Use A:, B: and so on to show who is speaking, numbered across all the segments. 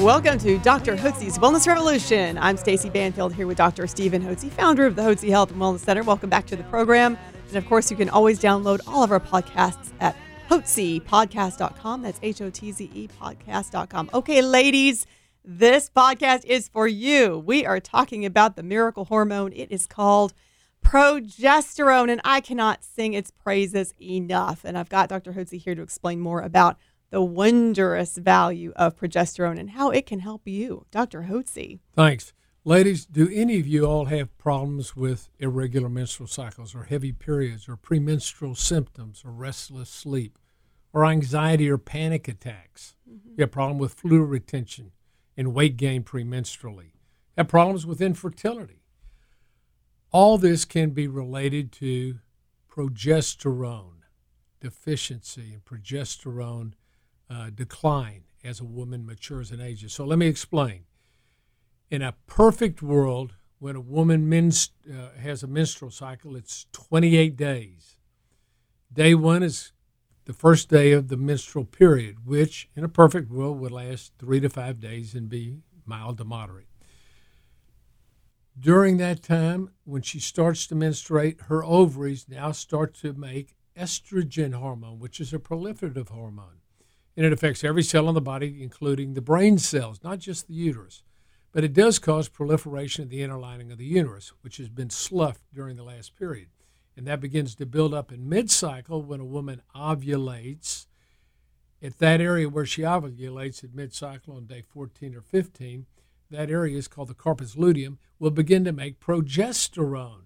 A: Welcome to Dr. Hotze's Wellness Revolution. I'm Stacy Banfield here with Dr. Stephen Hotze, founder of the Hotze Health and Wellness Center. Welcome back to the program. And of course, you can always download all of our podcasts at hotzepodcast.com. That's H O T Z E podcast.com. Okay, ladies, this podcast is for you. We are talking about the miracle hormone. It is called progesterone, and I cannot sing its praises enough. And I've got Dr. Hotze here to explain more about the wondrous value of progesterone and how it can help you. Dr. Hotze.
B: Thanks. Ladies, do any of you all have problems with irregular menstrual cycles or heavy periods or premenstrual symptoms or restless sleep or anxiety or panic attacks? Mm-hmm. You have a problem with fluid retention and weight gain premenstrually. Have problems with infertility. All this can be related to progesterone deficiency and progesterone uh, decline as a woman matures and ages. So let me explain in a perfect world, when a woman minst, uh, has a menstrual cycle, it's 28 days. Day one is the first day of the menstrual period, which in a perfect world would last three to five days and be mild to moderate. During that time, when she starts to menstruate, her ovaries now start to make estrogen hormone, which is a proliferative hormone. And it affects every cell in the body, including the brain cells, not just the uterus but it does cause proliferation of the inner lining of the uterus, which has been sloughed during the last period. And that begins to build up in mid cycle when a woman ovulates. At that area where she ovulates at mid cycle on day 14 or 15, that area is called the corpus luteum, will begin to make progesterone.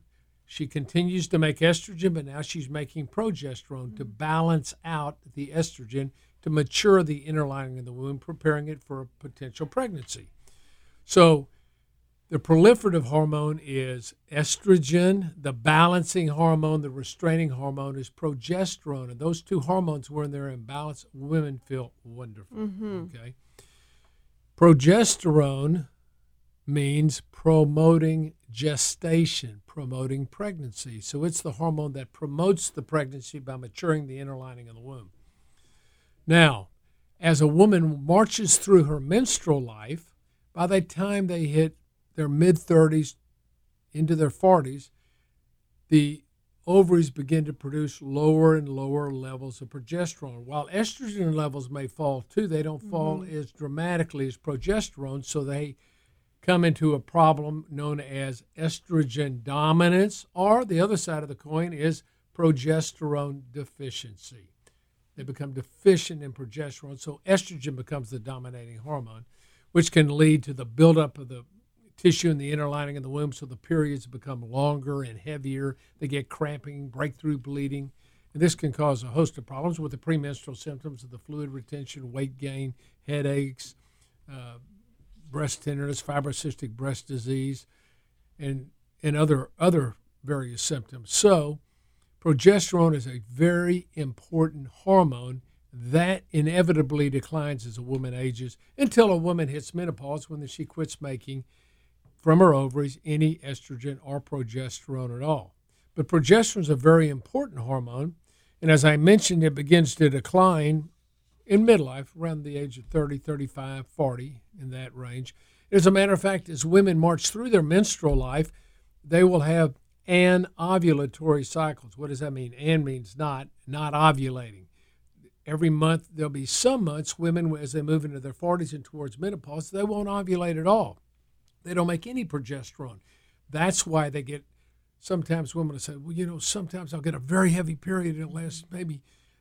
B: She continues to make estrogen, but now she's making progesterone to balance out the estrogen to mature the inner lining of the womb, preparing it for a potential pregnancy. So the proliferative hormone is estrogen. The balancing hormone, the restraining hormone, is progesterone. And those two hormones, when they're in balance, women feel wonderful. Mm-hmm. Okay. Progesterone means promoting gestation, promoting pregnancy. So it's the hormone that promotes the pregnancy by maturing the inner lining of the womb. Now, as a woman marches through her menstrual life, by the time they hit their mid 30s into their 40s, the ovaries begin to produce lower and lower levels of progesterone. While estrogen levels may fall too, they don't fall mm-hmm. as dramatically as progesterone, so they come into a problem known as estrogen dominance, or the other side of the coin is progesterone deficiency. They become deficient in progesterone, so estrogen becomes the dominating hormone which can lead to the buildup of the tissue in the inner lining of the womb so the periods become longer and heavier. They get cramping, breakthrough bleeding. And this can cause a host of problems with the premenstrual symptoms of the fluid retention, weight gain, headaches, uh, breast tenderness, fibrocystic breast disease, and, and other, other various symptoms. So, progesterone is a very important hormone that inevitably declines as a woman ages until a woman hits menopause when she quits making from her ovaries any estrogen or progesterone at all. But progesterone is a very important hormone, and as I mentioned, it begins to decline in midlife around the age of 30, 35, 40, in that range. As a matter of fact, as women march through their menstrual life, they will have anovulatory cycles. What does that mean? And means not, not ovulating. Every month there'll be some months women as they move into their 40s and towards menopause they won't ovulate at all. They don't make any progesterone. That's why they get sometimes women will say well you know sometimes i'll get a very heavy period it lasts maybe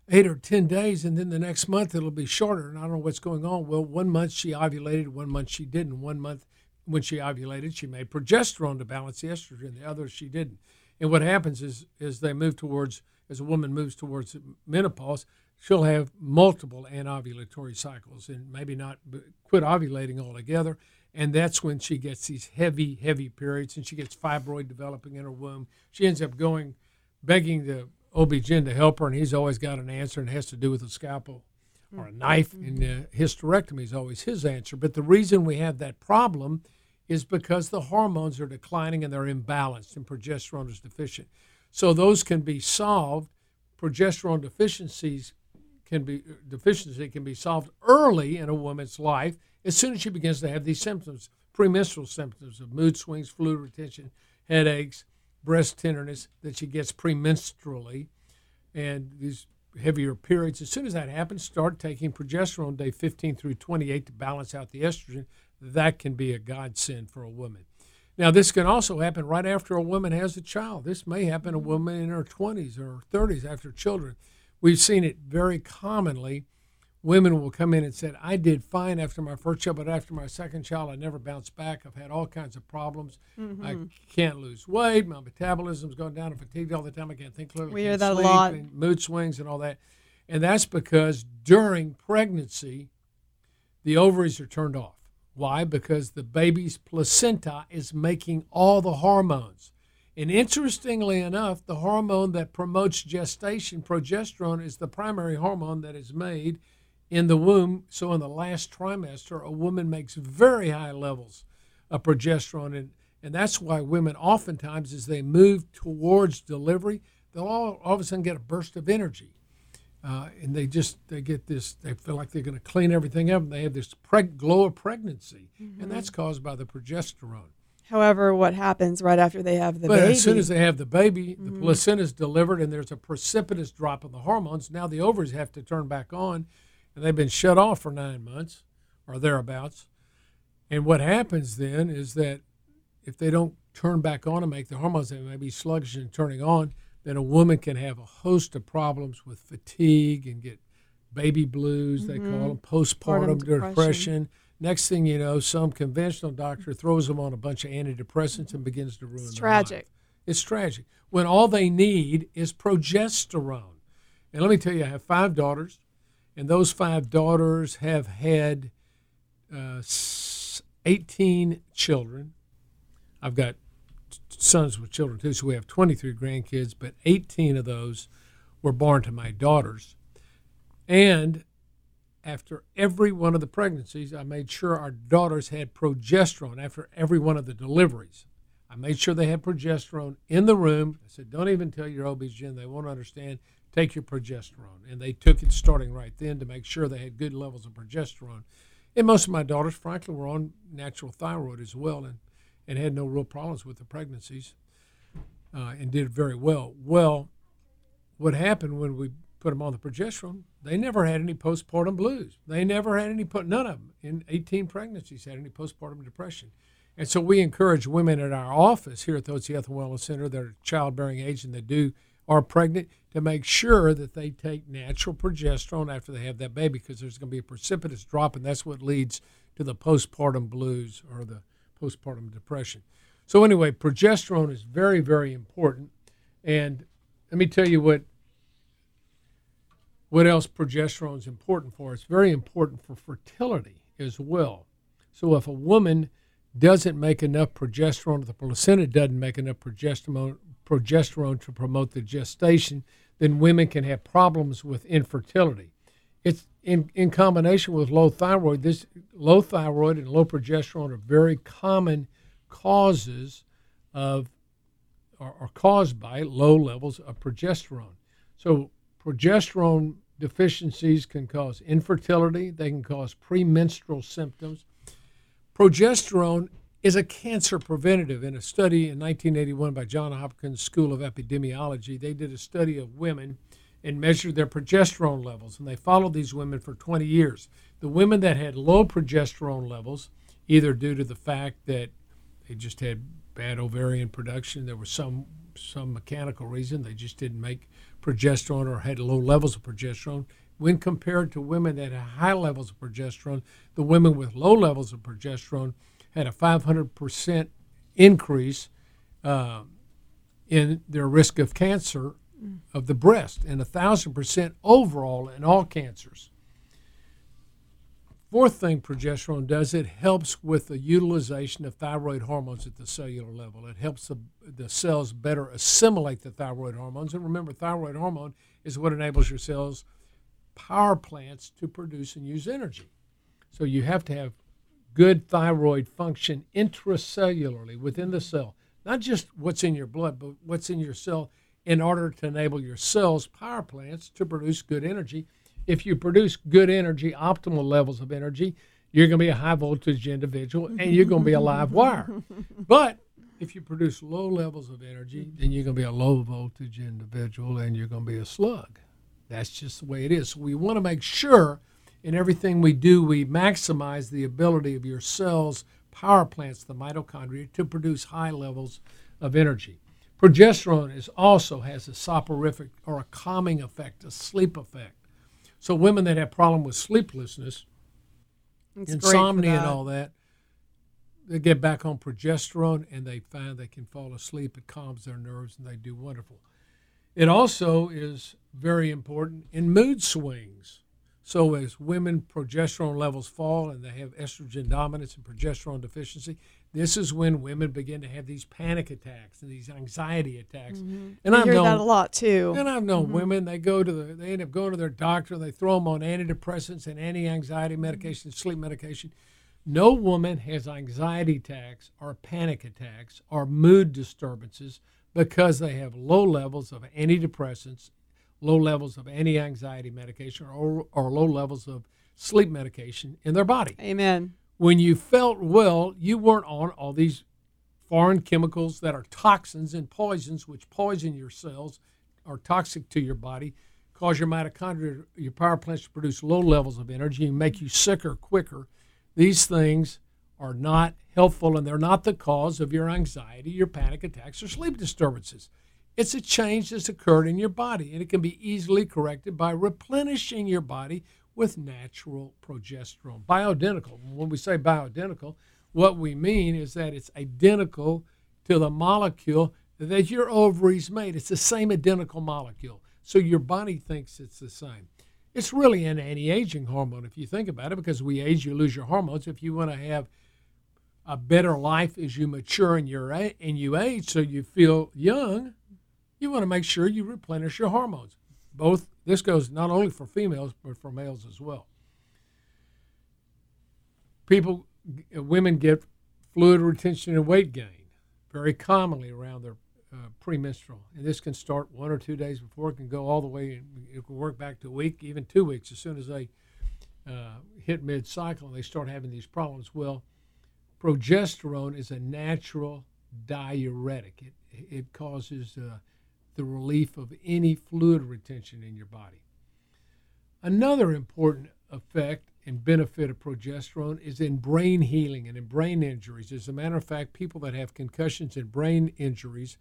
B: eight or ten days and then the next month it'll be shorter and i don't know what's going on. Well one month she ovulated one month she didn't. One month when she ovulated she made progesterone to balance the estrogen the other she didn't and what happens is is they move towards as a woman moves towards menopause she'll have multiple anovulatory cycles and maybe not quit ovulating altogether. and that's when she gets these heavy, heavy periods, and she gets fibroid developing in her womb. She ends up going, begging the OB-GYN to help her, and he's always got an answer, and it has to do with a scalpel or a knife, and uh, hysterectomy is always his answer. But the reason we have that problem is because the hormones are declining and they're imbalanced, and progesterone is deficient. So those can be solved. Progesterone deficiencies can be deficiency can be solved early in a woman's life as soon as she begins to have these symptoms, premenstrual symptoms of mood swings, fluid retention, headaches, breast tenderness that she gets premenstrually, and these heavier periods. As soon as that happens, start taking progesterone day 15 through 28 to balance out the estrogen. That can be a godsend for a woman. Now, this can also happen right after a woman has a child. This may happen a woman in her 20s or 30s after children. We've seen it very commonly. Women will come in and say, I did fine after my first child, but after my second child, I never bounced back. I've had all kinds of problems.
A: Mm-hmm.
B: I can't lose weight. My metabolism's gone down. I'm fatigued all the time. I can't think clearly.
A: We hear that a lot.
B: Mood swings and all that. And that's because during pregnancy, the ovaries are turned off. Why? Because the baby's placenta is making all the hormones. And interestingly enough, the hormone that promotes gestation, progesterone, is the primary hormone that is made in the womb. So in the last trimester, a woman makes very high levels of progesterone. And, and that's why women oftentimes, as they move towards delivery, they'll all, all of a sudden get a burst of energy. Uh, and they just they get this they feel like they're going to clean everything up and they have this preg- glow of pregnancy and that's caused by the progesterone
A: However, what happens right after they have the
B: but
A: baby? Mm-hmm.
B: as soon as they have the baby, the placenta is delivered, and there's a precipitous drop in the hormones. Now the ovaries have to turn back on, and they've been shut off for nine months or thereabouts. And what happens then is that if they don't turn back on and make the hormones, they may be sluggish in turning on. Then a woman can have a host of problems with fatigue and get baby blues. They call them postpartum
A: Mm-hmm. depression.
B: depression. Next thing you know, some conventional doctor throws them on a bunch of antidepressants and begins to ruin
A: it's
B: their life.
A: tragic.
B: It's tragic when all they need is progesterone. And let me tell you, I have five daughters, and those five daughters have had uh, 18 children. I've got sons with children too, so we have 23 grandkids, but 18 of those were born to my daughters. And after every one of the pregnancies, I made sure our daughters had progesterone after every one of the deliveries. I made sure they had progesterone in the room. I said, don't even tell your OB-GYN. They won't understand. Take your progesterone. And they took it starting right then to make sure they had good levels of progesterone. And most of my daughters, frankly, were on natural thyroid as well and, and had no real problems with the pregnancies uh, and did very well. Well, what happened when we put them on the progesterone, they never had any postpartum blues. They never had any, none of them in 18 pregnancies had any postpartum depression. And so we encourage women at our office here at the Hotze Health and Wellness Center that are childbearing age and that do are pregnant to make sure that they take natural progesterone after they have that baby because there's going to be a precipitous drop and that's what leads to the postpartum blues or the postpartum depression. So anyway, progesterone is very very important and let me tell you what what else progesterone is important for. It's very important for fertility as well. So if a woman doesn't make enough progesterone, the placenta doesn't make enough progesterone, progesterone to promote the gestation, then women can have problems with infertility. It's in, in combination with low thyroid. This low thyroid and low progesterone are very common causes of are, are caused by low levels of progesterone. So progesterone deficiencies can cause infertility. They can cause premenstrual symptoms. Progesterone is a cancer preventative. In a study in 1981 by John Hopkins School of Epidemiology, they did a study of women and measured their progesterone levels, and they followed these women for 20 years. The women that had low progesterone levels, either due to the fact that they just had bad ovarian production, there was some some mechanical reason they just didn't make progesterone or had low levels of progesterone. When compared to women that had high levels of progesterone, the women with low levels of progesterone had a 500% increase uh, in their risk of cancer of the breast and a 1,000% overall in all cancers. fourth thing progesterone does, it helps with the utilization of thyroid hormones at the cellular level. It helps the, the cells better assimilate the thyroid hormones. And remember, thyroid hormone is what enables your cells' power plants to produce and use energy. So you have to have good thyroid function intracellularly within the cell, not just what's in your blood, but what's in your cell in order to enable your cells' power plants to produce good energy. If you produce good energy, optimal levels of energy, you're going to be a high voltage individual and you're going to be a live wire. But if you produce low levels of energy, then you're going to be a low voltage individual and you're going to be a slug. That's just the way it is. So we want to make sure in everything we do, we maximize the ability of your cells' power plants, the mitochondria, to produce high levels of energy. Progesterone is also has a soporific or a calming effect, a sleep effect. So women that have problem with sleeplessness,
A: It's
B: insomnia and all that, they get back on progesterone and they find they can fall asleep. It calms their nerves and they do wonderful. It also is very important in mood swings. So as women progesterone levels fall and they have estrogen dominance and progesterone deficiency, this is when women begin to have these panic attacks and these anxiety attacks. Mm-hmm. And
A: I
B: I've
A: hear
B: known
A: that a lot too.
B: and I've known mm-hmm. women they go to the they end up going to their doctor. They throw them on antidepressants and anti-anxiety mm-hmm. medication, sleep medication. No woman has anxiety attacks or panic attacks or mood disturbances because they have low levels of antidepressants, low levels of anti-anxiety medication, or, or low levels of sleep medication in their body
A: Amen.
B: When you felt well, you weren't on all these foreign chemicals that are toxins and poisons, which poison your cells, are toxic to your body, cause your mitochondria, your power plants to produce low levels of energy and make you sicker quicker. These things are not helpful and they're not the cause of your anxiety, your panic attacks, or sleep disturbances. It's a change that's occurred in your body, and it can be easily corrected by replenishing your body with natural progesterone. Bioidentical. When we say bioidentical, what we mean is that it's identical to the molecule that your ovaries made. It's the same identical molecule. So your body thinks it's the same. It's really an anti aging hormone if you think about it, because we age, you lose your hormones. If you want to have a better life as you mature and, and you age so you feel young, you want to make sure you replenish your hormones. Both this goes not only for females but for males as well. People, women get fluid retention and weight gain very commonly around their uh, premenstrual, and this can start one or two days before. It can go all the way. It can work back to a week, even two weeks, as soon as they uh, hit mid-cycle and they start having these problems. Well, progesterone is a natural diuretic. It it causes uh, the relief of any fluid retention in your body. Another important effect and benefit of progesterone is in brain healing and in brain injuries. As a matter of fact, people that have concussions and brain injuries,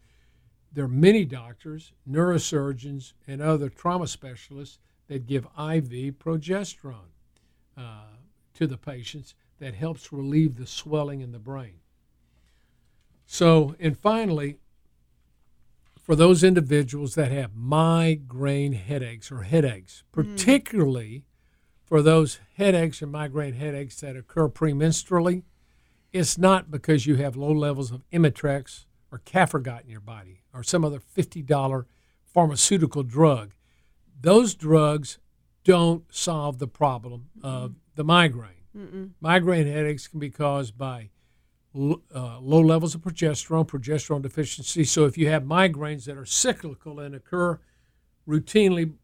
B: there are many doctors, neurosurgeons, and other trauma specialists that give IV progesterone uh, to the patients that helps relieve the swelling in the brain. So, and finally, for those individuals that have migraine headaches or headaches, mm. particularly for those headaches or migraine headaches that occur premenstrually, it's not because you have low levels of Imitrex or Cafergot in your body or some other $50 pharmaceutical drug. Those drugs don't solve the problem of the migraine. Migraine headaches can be caused by uh, low levels of progesterone, progesterone deficiency. So if you have migraines that are cyclical and occur routinely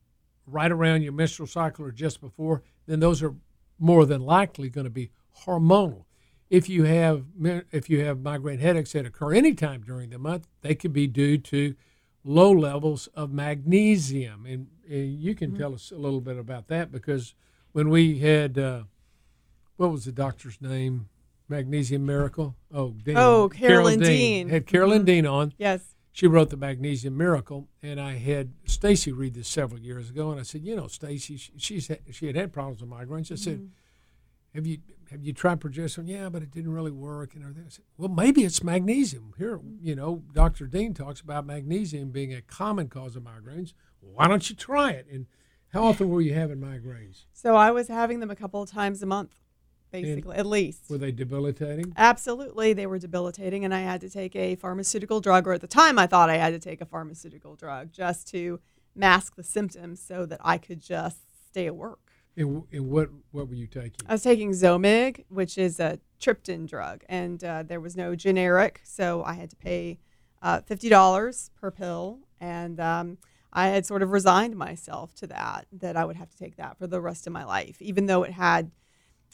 B: right around your menstrual cycle or just before, then those are more than likely going to be hormonal. If you have if you have migraine headaches that occur anytime during the month, they could be due to low levels of magnesium, and, and you can tell us a little bit about that because when we had uh, what was the doctor's name? Magnesium Miracle. Oh, Dean.
A: Oh, Carolyn Dean.
B: Had Carolyn mm-hmm. Dean on.
A: Yes.
B: She wrote the Magnesium Miracle, and I had Stacy read this several years ago, and I said, you know, Stacy, she, she's had, she had had problems with migraines. I said, mm-hmm. have you have you tried progesterone? Yeah, but it didn't really work. And everything. I said, well, maybe it's magnesium. Here, you know, Dr. Dean talks about magnesium being a common cause of migraines. Why don't you try it? And how often were you having migraines?
A: So I was having them a couple of times a month. Basically, at least.
B: Were they debilitating?
A: Absolutely, they were debilitating, and I had to take a pharmaceutical drug, or at the time, I thought I had to take a pharmaceutical drug just to mask the symptoms so that I could just stay at work.
B: And, and what what were you taking?
A: I was taking Zomig, which is a triptan drug, and uh, there was no generic, so I had to pay uh, fifty dollars per pill, and um, I had sort of resigned myself to that that I would have to take that for the rest of my life, even though it had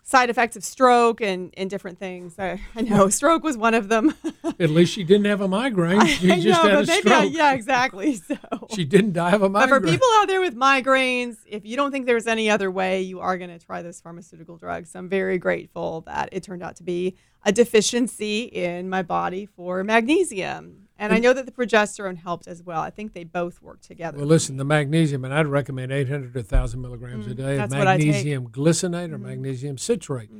A: side effects of stroke and, and different things. I, I know stroke was one of them.
B: At least she didn't have a migraine. She
A: I
B: just
A: know,
B: had a stroke.
A: I, yeah, exactly. So.
B: She didn't die of a migraine.
A: But for people out there with migraines, if you don't think there's any other way, you are going to try those pharmaceutical drugs. So I'm very grateful that it turned out to be a deficiency in my body for magnesium. And I know that the progesterone helped as well. I think they both work together.
B: Well, listen, the magnesium, and I'd recommend 800 to 1,000 milligrams a day of
A: Mm, Mm-hmm.
B: magnesium glycinate or magnesium citrate.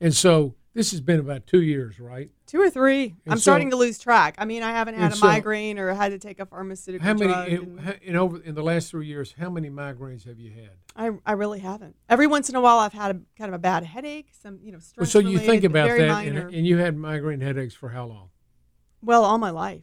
B: And so this has been about two years, right?
A: Two or three.
B: And
A: I'm
B: so-
A: starting to lose track. I mean, I haven't had a
B: so-
A: migraine or had to take a pharmaceutical
B: How many,
A: drug.
B: in,
A: and
B: in, over, in the last three years, how many migraines have you had?
A: I, I really haven't. Every once in a while, I've had a kind of a bad headache, some you know
B: Well,
A: stress.
B: so you think
A: related, but
B: about that, and, and you had migraine headaches for how long?
A: well, all my life.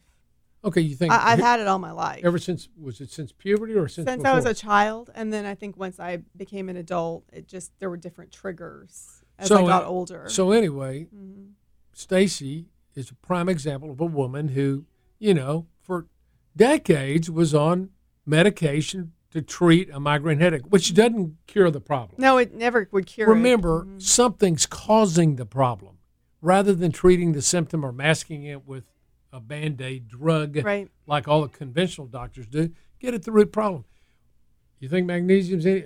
B: Okay, you think
A: I, I've had it all my life.
B: ever since was it since puberty or since
A: since
B: before?
A: I was a child, and then I think once I became an adult, it just there were different triggers as I got older.
B: So anyway,
A: Mhm.
B: Stacy is a prime example of a woman who, you know, for decades was on medication to treat a migraine headache, which doesn't cure the problem.
A: no, it never would cure. it.
B: Remember,
A: Mhm.
B: something's causing the problem. Rather than treating the symptom or masking it with a band aid drug
A: right?
B: like all the conventional doctors do, get at the root problem. You think magnesium's any,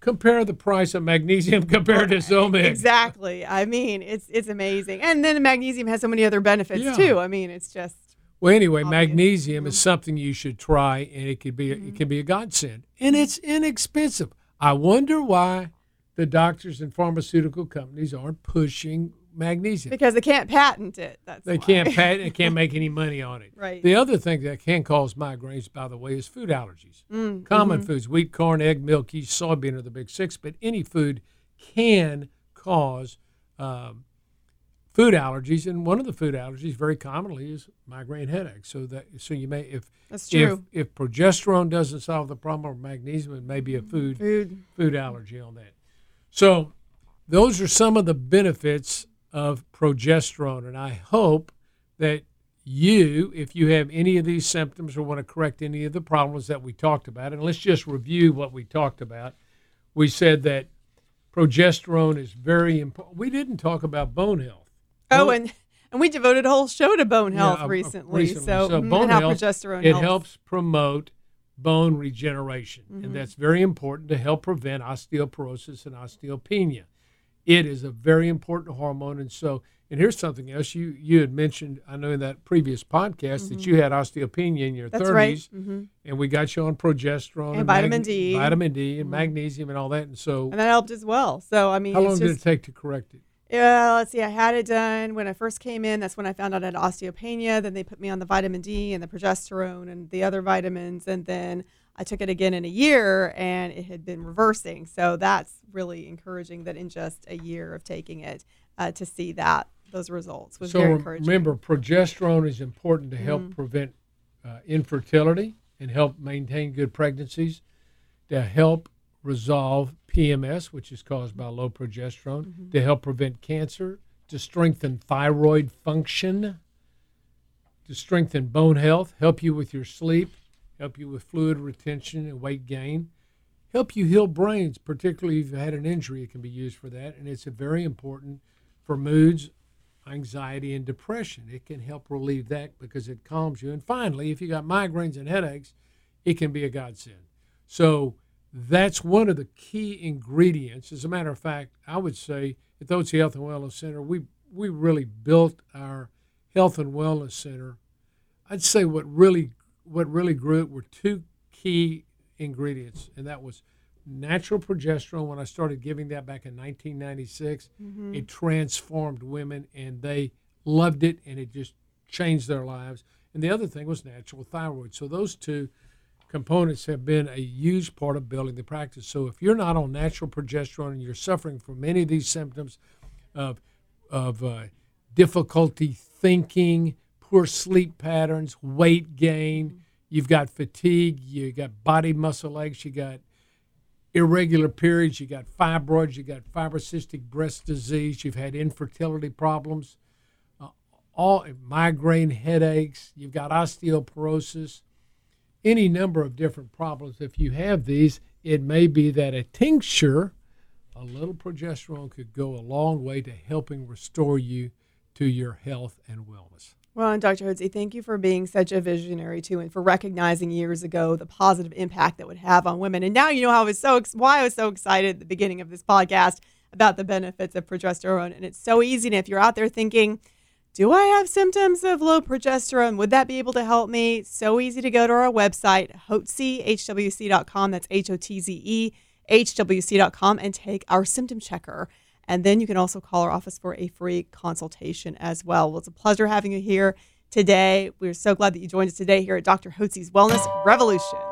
B: compare the price of magnesium compared to Zomig.
A: Exactly. I mean, it's it's amazing, and then magnesium has so many other benefits
B: Yeah.
A: too. I mean, it's just
B: Well, anyway,
A: Obvious.
B: magnesium is mm-hmm. something you should try, and it could be a, it mm-hmm. can be a godsend, and it's inexpensive. I wonder why the doctors and pharmaceutical companies aren't pushing magnesium.
A: because they can't patent it. That's
B: They
A: why.
B: can't patent, they can't make any money on it.
A: Right.
B: The other thing that can cause migraines, by the way, is food allergies.
A: Mm,
B: Common
A: mhm.
B: foods: wheat, corn, egg, milk, yeast, soybean are the big six. But any food can cause um, food allergies, and one of the food allergies, very commonly, is migraine headaches. So that so you may if
A: That's
B: if if progesterone doesn't solve the problem, of magnesium, it may be a food
A: Food.
B: food allergy on that. So, those are some of the benefits of progesterone, and I hope that you, if you have any of these symptoms or want to correct any of the problems that we talked about, and let's just review what we talked about. We said that progesterone is very important. We didn't talk about bone health.
A: Oh,
B: Bone-
A: and and we devoted a whole show to bone health
B: uh, uh,
A: recently.
B: recently.
A: So,
B: So
A: mm,
B: bone health,
A: progesterone
B: it
A: helps.
B: helps promote bone regeneration,
A: Mm-hmm.
B: and that's very important to help prevent osteoporosis and osteopenia. It is a very important hormone, and so and here's something else you you had mentioned. I know in that previous podcast that you had osteopenia in your
A: Mm-hmm. That's right.
B: 30s,
A: hmm
B: and we got you on progesterone
A: And vitamin D.
B: vitamin D, and
A: Mhm.
B: magnesium, and all that. And so,
A: And that helped as well. So I mean,
B: how long
A: it's
B: did it take to correct it?
A: Yeah, let's see. I had it done when I first came in. That's when I found out I had osteopenia. Then they put me on the vitamin D and the progesterone and the other vitamins. And then I took it again in a year and it had been reversing. So that's really encouraging that in just a year of taking it uh, to see that those results was
B: so
A: very encouraging.
B: remember, progesterone is important to help
A: Mhm.
B: prevent uh, infertility and help maintain good pregnancies, to help resolve PMS, which is caused by low progesterone,
A: Mm-hmm.
B: to help prevent cancer, to strengthen thyroid function, to strengthen bone health, help you with your sleep, help you with fluid retention and weight gain, help you heal brains, particularly if you've had an injury, it can be used for that. And it's very important for moods, anxiety, and depression. It can help relieve that because it calms you. And finally, if you got migraines and headaches, it can be a godsend. So that's one of the key ingredients. As a matter of fact, I would say at the Hotze Health and Wellness Center, we we really built our health and wellness center. I'd say what really what really grew it were two key ingredients, and that was natural progesterone. When I started giving that back in 1996,
A: Mm-hmm.
B: it transformed women, and they loved it, and it just changed their lives. And the other thing was natural thyroid. So those two components have been a huge part of building the practice. So if you're not on natural progesterone and you're suffering from any of these symptoms, of, of uh, difficulty thinking, poor sleep patterns, weight gain. You've got fatigue. You got body muscle aches. You got irregular periods. You got fibroids. You got fibrocystic breast disease. You've had infertility problems. Uh, all migraine headaches. You've got osteoporosis. Any number of different problems. If you have these, it may be that a tincture, a little progesterone, could go a long way to helping restore you to your health and wellness.
A: Well, and Dr. Hotze, thank you for being such a visionary too, and for recognizing years ago the positive impact that would have on women. And now you know how I was so why I was so excited at the beginning of this podcast about the benefits of progesterone. And it's so easy. And if you're out there thinking, do I have symptoms of low progesterone? Would that be able to help me? So easy to go to our website, hotzehwc.com. That's H O T Z E, HWC.com, and take our symptom checker. And then you can also call our office for a free consultation as well. Well, it's a pleasure having you here today. We're so glad that you joined us today here at Dr. Hotze's Wellness Revolution.